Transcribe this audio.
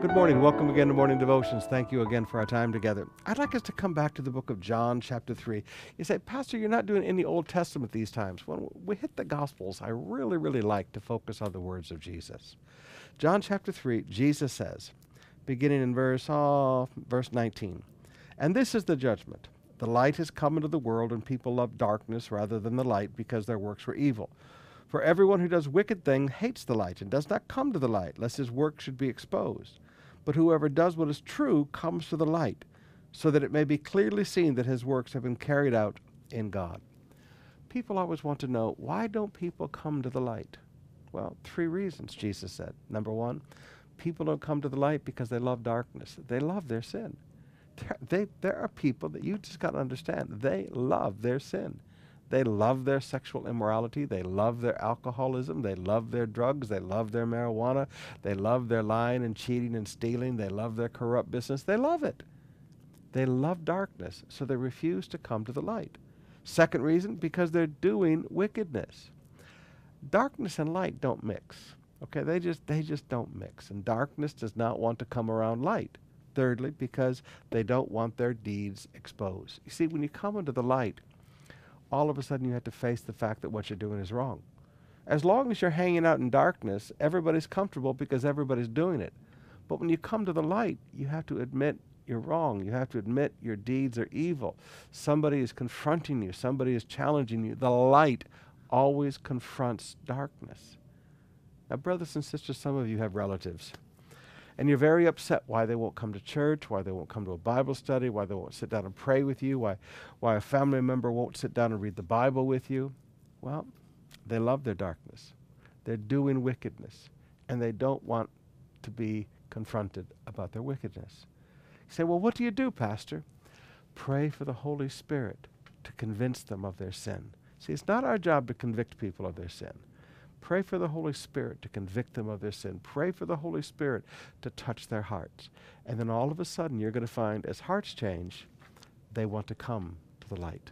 Good morning. Welcome again to Morning Devotions. Thank you again for our time together. I'd like us to come back to the book of John, chapter 3. You say, Pastor, you're not doing any Old Testament these times. When we hit the Gospels, I really, really like to focus on the words of Jesus. John chapter 3, Jesus says, beginning in verse, oh, verse 19, And this is the judgment. The light has come into the world, and people love darkness rather than the light because their works were evil. For everyone who does wicked things hates the light and does not come to the light, lest his work should be exposed. But whoever does what is true comes to the light, so that it may be clearly seen that his works have been carried out in God. People always want to know why don't people come to the light? Well, three reasons, Jesus said. Number one, people don't come to the light because they love darkness. They love their sin. There, they, there are people that you just got to understand. They love their sin. They love their sexual immorality. They love their alcoholism. They love their drugs. They love their marijuana. They love their lying and cheating and stealing. They love their corrupt business. They love it. They love darkness, so they refuse to come to the light. Second reason, because they're doing wickedness. Darkness and light don't mix. Okay, they just they just don't mix. And darkness does not want to come around light. Thirdly, because they don't want their deeds exposed. You see, when you come into the light, all of a sudden you have to face the fact that what you're doing is wrong. As long as you're hanging out in darkness, everybody's comfortable because everybody's doing it. But when you come to the light, you have to admit you're wrong. You have to admit your deeds are evil. Somebody is confronting you, somebody is challenging you. The light always confronts darkness. Now, brothers and sisters, some of you have relatives and you're very upset why they won't come to church, why they won't come to a Bible study, why they won't sit down and pray with you, why, why a family member won't sit down and read the Bible with you. Well, they love their darkness. They're doing wickedness, and they don't want to be confronted about their wickedness. You say, well, what do you do, Pastor? Pray for the Holy Spirit to convince them of their sin. See, it's not our job to convict people of their sin. Pray for the Holy Spirit to convict them of their sin. Pray for the Holy Spirit to touch their hearts. And then all of a sudden, you're going to find as hearts change, they want to come to the light.